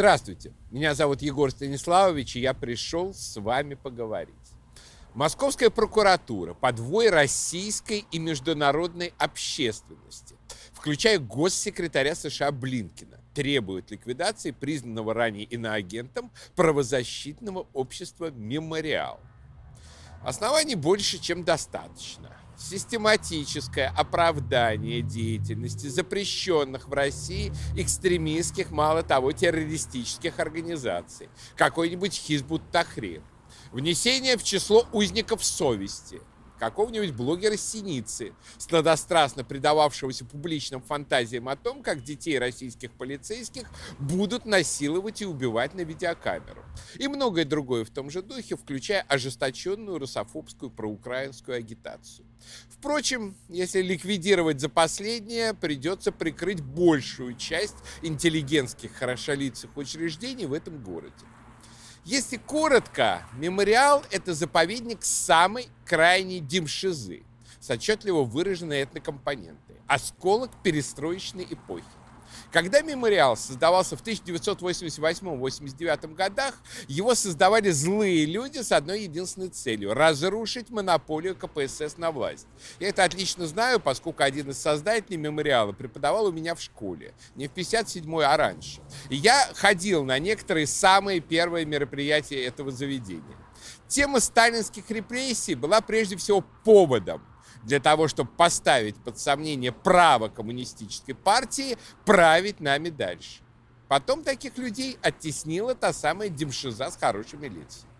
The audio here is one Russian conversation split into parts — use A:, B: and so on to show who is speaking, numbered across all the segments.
A: Здравствуйте, меня зовут Егор Станиславович, и я пришел с вами поговорить. Московская прокуратура подвой российской и международной общественности, включая госсекретаря США Блинкина, требует ликвидации признанного ранее иноагентом правозащитного общества «Мемориал». Оснований больше, чем достаточно. Систематическое оправдание деятельности запрещенных в России экстремистских, мало того, террористических организаций, какой-нибудь Хизбут Тахрир, внесение в число узников совести, какого-нибудь блогера Синицы, сладострастно предававшегося публичным фантазиям о том, как детей российских полицейских будут насиловать и убивать на видеокамеру. И многое другое в том же духе, включая ожесточенную русофобскую проукраинскую агитацию. Впрочем, если ликвидировать за последнее, придется прикрыть большую часть интеллигентских хорошолицых учреждений в этом городе. Если коротко, мемориал – это заповедник самой крайней демшизы с отчетливо выраженной этнокомпонентой, осколок перестроечной эпохи. Когда мемориал создавался в 1988-89 годах, его создавали злые люди с одной единственной целью – разрушить монополию КПСС на власть. Я это отлично знаю, поскольку один из создателей мемориала преподавал у меня в школе. Не в 57-й, а раньше. И я ходил на некоторые самые первые мероприятия этого заведения. Тема сталинских репрессий была прежде всего поводом для того, чтобы поставить под сомнение право коммунистической партии править нами дальше. Потом таких людей оттеснила та самая демшиза с хорошими лицами.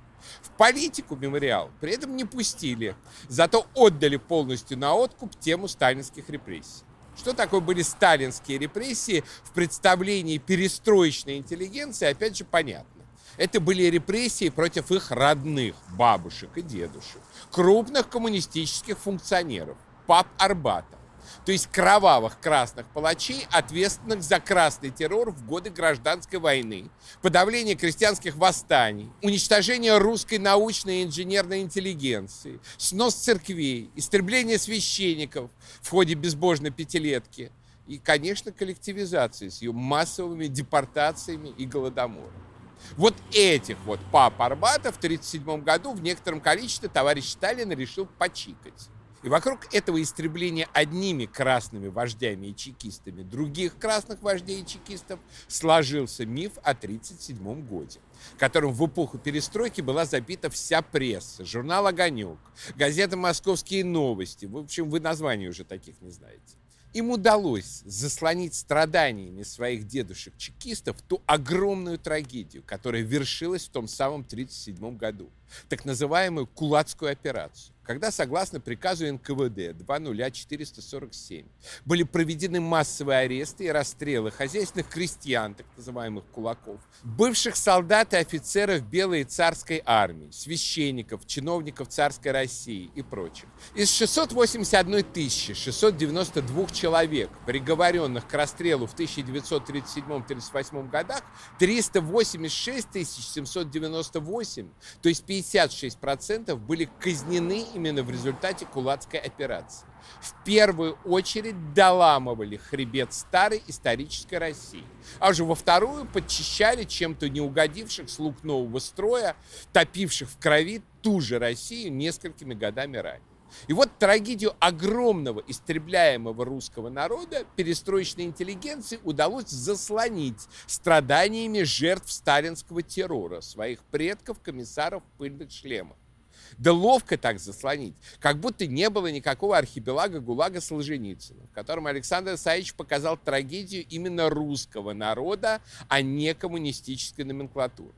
A: В политику мемориал при этом не пустили, зато отдали полностью на откуп тему сталинских репрессий. Что такое были сталинские репрессии в представлении перестроечной интеллигенции, опять же, понятно. Это были репрессии против их родных бабушек и дедушек, крупных коммунистических функционеров, пап Арбата, то есть кровавых красных палачей, ответственных за красный террор в годы гражданской войны, подавление крестьянских восстаний, уничтожение русской научной и инженерной интеллигенции, снос церквей, истребление священников в ходе безбожной пятилетки и, конечно, коллективизации с ее массовыми депортациями и голодомором. Вот этих вот пап Арбата в 1937 году в некотором количестве товарищ Сталин решил почикать. И вокруг этого истребления одними красными вождями и чекистами других красных вождей и чекистов сложился миф о 1937 годе, которым в эпоху перестройки была забита вся пресса, журнал «Огонек», газета «Московские новости». В общем, вы названий уже таких не знаете. Им удалось заслонить страданиями своих дедушек-чекистов ту огромную трагедию, которая вершилась в том самом 1937 году, так называемую Кулацкую операцию когда, согласно приказу НКВД 20447, были проведены массовые аресты и расстрелы хозяйственных крестьян, так называемых кулаков, бывших солдат и офицеров Белой царской армии, священников, чиновников царской России и прочих. Из 681 692 человек, приговоренных к расстрелу в 1937-1938 годах, 386 798, то есть 56% были казнены и именно в результате кулацкой операции. В первую очередь доламывали хребет старой исторической России, а уже во вторую подчищали чем-то неугодивших слуг нового строя, топивших в крови ту же Россию несколькими годами ранее. И вот трагедию огромного истребляемого русского народа перестроечной интеллигенции удалось заслонить страданиями жертв сталинского террора, своих предков, комиссаров в пыльных шлемах. Да ловко так заслонить, как будто не было никакого архипелага ГУЛАГа Солженицына, в котором Александр Исаевич показал трагедию именно русского народа, а не коммунистической номенклатуры.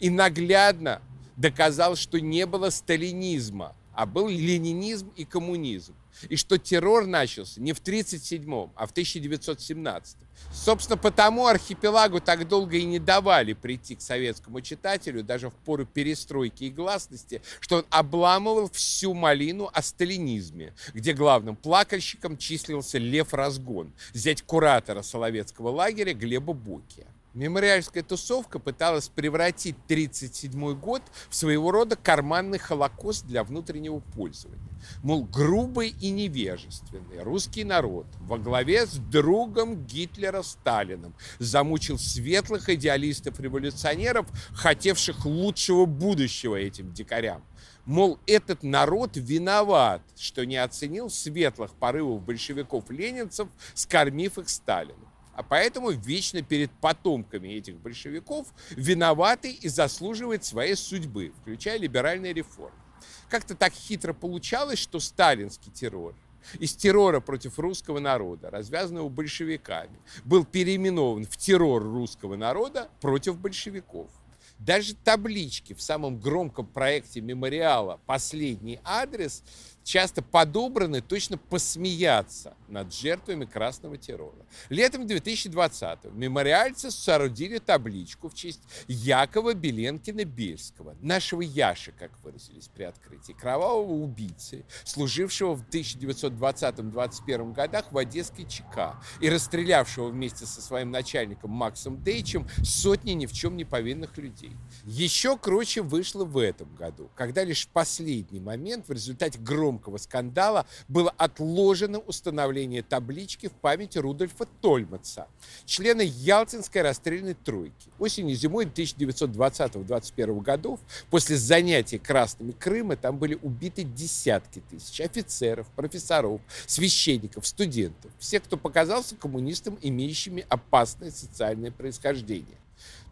A: И наглядно доказал, что не было сталинизма, а был ленинизм и коммунизм и что террор начался не в 1937, а в 1917. Собственно, потому архипелагу так долго и не давали прийти к советскому читателю, даже в пору перестройки и гласности, что он обламывал всю малину о сталинизме, где главным плакальщиком числился Лев Разгон, зять куратора Соловецкого лагеря Глеба Буки. Мемориальская тусовка пыталась превратить 1937 год в своего рода карманный холокост для внутреннего пользования. Мол, грубый и невежественный русский народ во главе с другом Гитлера Сталином замучил светлых идеалистов-революционеров, хотевших лучшего будущего этим дикарям. Мол, этот народ виноват, что не оценил светлых порывов большевиков-ленинцев, скормив их Сталину а поэтому вечно перед потомками этих большевиков виноватый и заслуживает своей судьбы, включая либеральные реформы. Как-то так хитро получалось, что сталинский террор из террора против русского народа, развязанного большевиками, был переименован в террор русского народа против большевиков. Даже таблички в самом громком проекте мемориала «Последний адрес» часто подобраны точно посмеяться над жертвами красного террора. Летом 2020-го мемориальцы соорудили табличку в честь Якова Беленкина-Бельского, нашего Яши, как выразились при открытии, кровавого убийцы, служившего в 1920-21 годах в Одесской ЧК и расстрелявшего вместе со своим начальником Максом Дейчем сотни ни в чем не повинных людей. Еще круче вышло в этом году, когда лишь в последний момент в результате громкого скандала было отложено установление таблички в память Рудольфа Тольмаца, члена Ялтинской расстрельной тройки. Осенью и зимой 1920-21 годов после занятий Красными Крыма там были убиты десятки тысяч офицеров, профессоров, священников, студентов, всех, кто показался коммунистам, имеющими опасное социальное происхождение.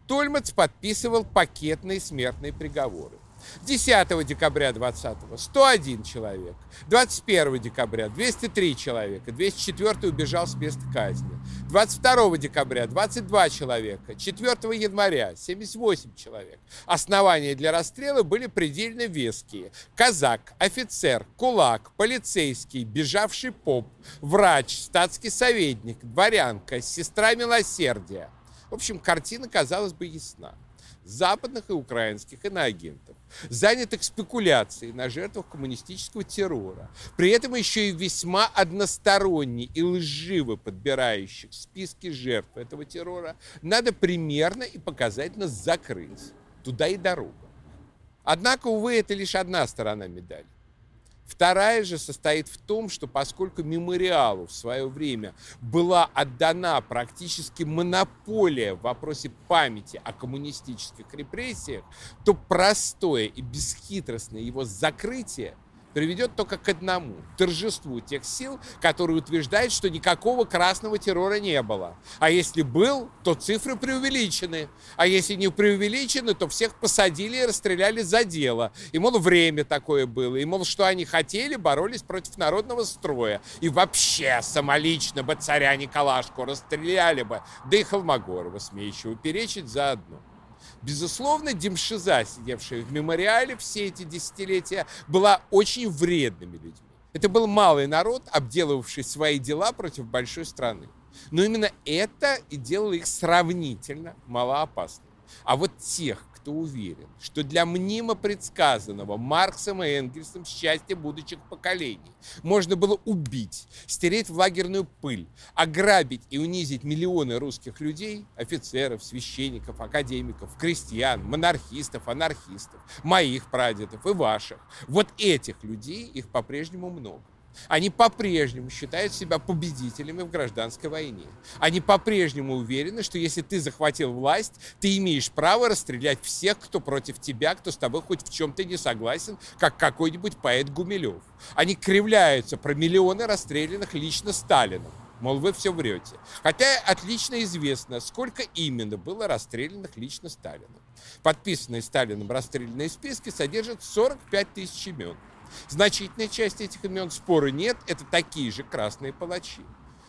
A: Тольмац подписывал пакетные смертные приговоры. 10 декабря 20 101 человек. 21 декабря 203 человека. 204 убежал с места казни. 22 декабря 22 человека. 4 января 78 человек. Основания для расстрела были предельно веские. Казак, офицер, кулак, полицейский, бежавший поп, врач, статский советник, дворянка, сестра милосердия. В общем, картина, казалось бы, ясна западных и украинских иноагентов, занятых спекуляцией на жертвах коммунистического террора, при этом еще и весьма односторонне и лживо подбирающих списки жертв этого террора, надо примерно и показательно закрыть. Туда и дорога. Однако, увы, это лишь одна сторона медали. Вторая же состоит в том, что поскольку мемориалу в свое время была отдана практически монополия в вопросе памяти о коммунистических репрессиях, то простое и бесхитростное его закрытие приведет только к одному – торжеству тех сил, которые утверждают, что никакого красного террора не было. А если был, то цифры преувеличены. А если не преувеличены, то всех посадили и расстреляли за дело. И, мол, время такое было. И, мол, что они хотели, боролись против народного строя. И вообще самолично бы царя Николашку расстреляли бы, да и Холмогорова, смеющего перечить заодно. Безусловно, Демшиза, сидевшая в мемориале все эти десятилетия, была очень вредными людьми. Это был малый народ, обделывавший свои дела против большой страны. Но именно это и делало их сравнительно малоопасными. А вот тех, кто уверен, что для мнимо предсказанного Марксом и Энгельсом счастья будущих поколений можно было убить, стереть в лагерную пыль, ограбить и унизить миллионы русских людей, офицеров, священников, академиков, крестьян, монархистов, анархистов, моих прадедов и ваших. Вот этих людей их по-прежнему много. Они по-прежнему считают себя победителями в гражданской войне. Они по-прежнему уверены, что если ты захватил власть, ты имеешь право расстрелять всех, кто против тебя, кто с тобой хоть в чем-то не согласен, как какой-нибудь поэт Гумилев. Они кривляются про миллионы расстрелянных лично Сталином. Мол, вы все врете. Хотя отлично известно, сколько именно было расстрелянных лично Сталином. Подписанные Сталином расстрелянные списки содержат 45 тысяч имен. Значительная часть этих имен споры нет, это такие же красные палачи.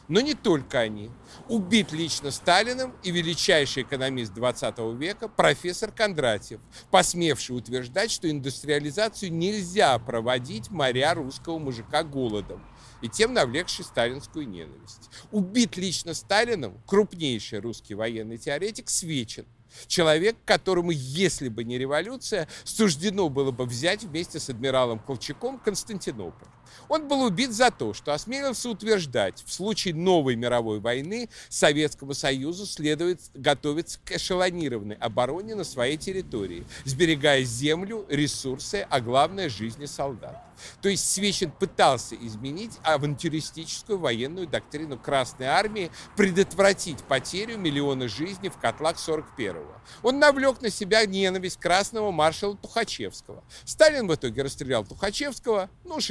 A: Но не только они. Убит лично Сталиным и величайший экономист 20 века профессор Кондратьев, посмевший утверждать, что индустриализацию нельзя проводить моря русского мужика голодом и тем навлекший сталинскую ненависть. Убит лично Сталиным крупнейший русский военный теоретик Свечин, Человек, которому, если бы не революция, суждено было бы взять вместе с адмиралом Колчаком Константинополь. Он был убит за то, что осмелился утверждать, в случае новой мировой войны Советскому Союзу следует готовиться к эшелонированной обороне на своей территории, сберегая землю, ресурсы, а главное – жизни солдат. То есть Свечин пытался изменить авантюристическую военную доктрину Красной Армии, предотвратить потерю миллиона жизней в котлах 41-го. Он навлек на себя ненависть красного маршала Тухачевского. Сталин в итоге расстрелял Тухачевского, ну и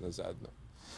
A: Свечина заодно.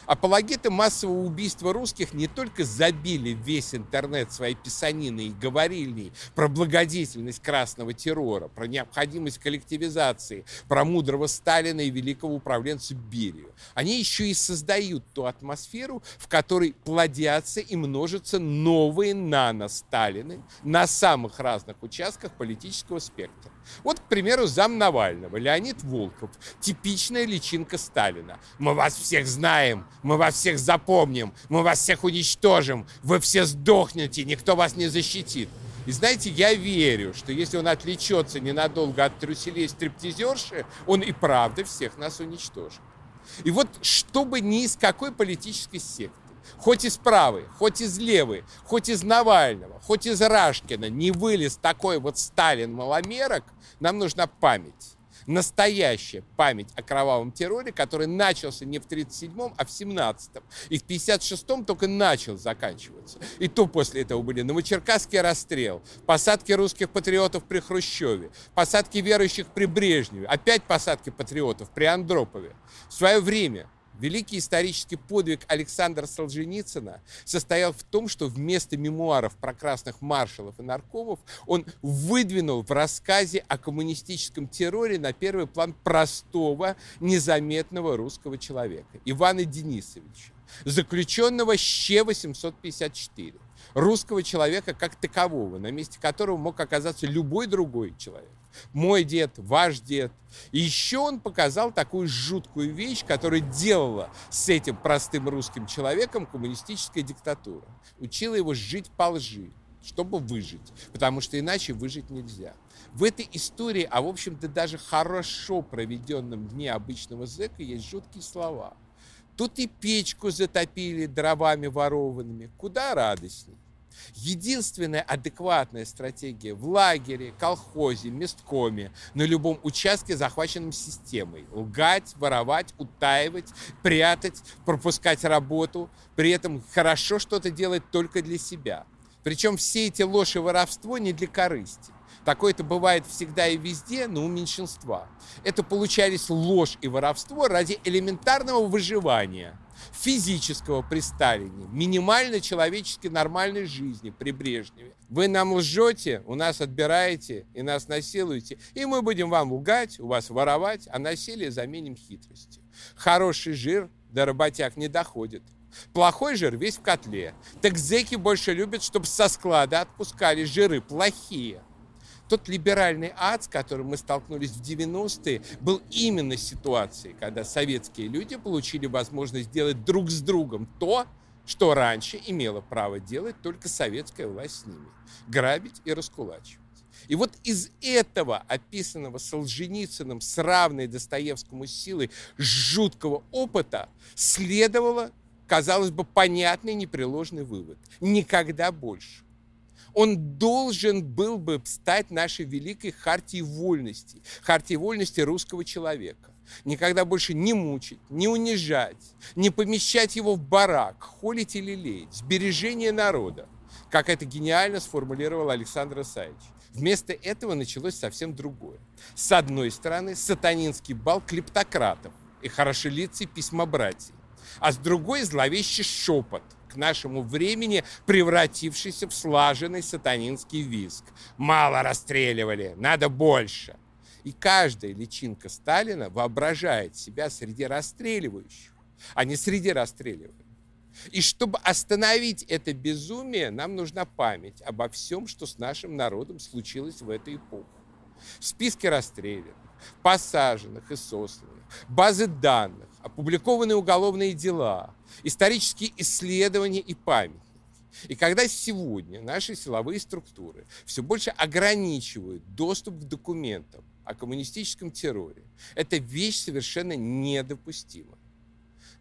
A: Апологеты массового убийства русских не только забили весь интернет своей писаниной и говорильней про благодетельность красного террора, про необходимость коллективизации, про мудрого Сталина и великого управленца Берию. Они еще и создают ту атмосферу, в которой плодятся и множатся новые нано-Сталины на самых разных участках политического спектра. Вот, к примеру, зам Навального, Леонид Волков, типичная личинка Сталина. Мы вас всех знаем, мы вас всех запомним, мы вас всех уничтожим, вы все сдохнете, никто вас не защитит. И знаете, я верю, что если он отвлечется ненадолго от трюселей стриптизерши, он и правда всех нас уничтожит. И вот чтобы ни из какой политической секты, хоть из правой, хоть из левой, хоть из Навального, хоть из Рашкина не вылез такой вот Сталин-маломерок, нам нужна память. Настоящая память о кровавом терроре, который начался не в 1937-м, а в 17-м. И в 56-м только начал заканчиваться. И то после этого были Новочеркасский расстрел, посадки русских патриотов при Хрущеве, посадки верующих при Брежневе, опять посадки патриотов при Андропове. В свое время Великий исторический подвиг Александра Солженицына состоял в том, что вместо мемуаров про красных маршалов и наркомов он выдвинул в рассказе о коммунистическом терроре на первый план простого, незаметного русского человека, Ивана Денисовича, заключенного ЩЕ-854, русского человека как такового, на месте которого мог оказаться любой другой человек мой дед, ваш дед. И еще он показал такую жуткую вещь, которая делала с этим простым русским человеком коммунистическая диктатура. Учила его жить по лжи, чтобы выжить, потому что иначе выжить нельзя. В этой истории, а в общем-то даже хорошо проведенном дне обычного зэка есть жуткие слова. Тут и печку затопили дровами ворованными, куда радостней. Единственная адекватная стратегия в лагере, колхозе, месткоме, на любом участке, захваченном системой. Лгать, воровать, утаивать, прятать, пропускать работу. При этом хорошо что-то делать только для себя. Причем все эти ложь и воровство не для корысти. Такое-то бывает всегда и везде, но у меньшинства. Это получались ложь и воровство ради элементарного выживания – физического при Сталине, минимально человечески нормальной жизни при Брежневе. Вы нам лжете, у нас отбираете и нас насилуете, и мы будем вам лгать, у вас воровать, а насилие заменим хитростью. Хороший жир до работяг не доходит. Плохой жир весь в котле. Так зэки больше любят, чтобы со склада отпускали жиры плохие – тот либеральный ад, с которым мы столкнулись в 90-е, был именно ситуацией, когда советские люди получили возможность делать друг с другом то, что раньше имела право делать только советская власть с ними. Грабить и раскулачивать. И вот из этого, описанного Солженицыным с равной Достоевскому силой жуткого опыта, следовало, казалось бы, понятный непреложный вывод. Никогда больше он должен был бы стать нашей великой хартией вольности, хартией вольности русского человека. Никогда больше не мучить, не унижать, не помещать его в барак, холить или леять, сбережение народа, как это гениально сформулировал Александр Исаевич. Вместо этого началось совсем другое. С одной стороны, сатанинский бал клептократов и хорошелицый письмобратьев, а с другой зловещий шепот – к нашему времени превратившийся в слаженный сатанинский визг. Мало расстреливали, надо больше. И каждая личинка Сталина воображает себя среди расстреливающих, а не среди расстреливаемых. И чтобы остановить это безумие, нам нужна память обо всем, что с нашим народом случилось в эту эпоху. Списки расстрелянных, посаженных и сосланных, базы данных, опубликованные уголовные дела, исторические исследования и память. И когда сегодня наши силовые структуры все больше ограничивают доступ к документам о коммунистическом терроре, эта вещь совершенно недопустима.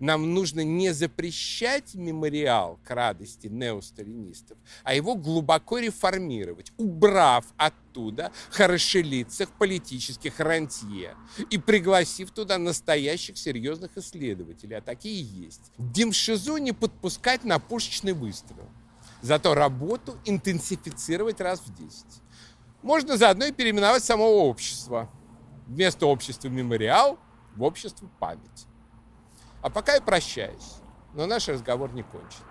A: Нам нужно не запрещать мемориал к радости неосталинистов, а его глубоко реформировать, убрав оттуда хорошелицых политических рантье и пригласив туда настоящих серьезных исследователей, а такие есть. Демшизу не подпускать на пушечный выстрел, зато работу интенсифицировать раз в 10. Можно заодно и переименовать само общество. Вместо общества мемориал в общество память. А пока я прощаюсь, но наш разговор не кончен.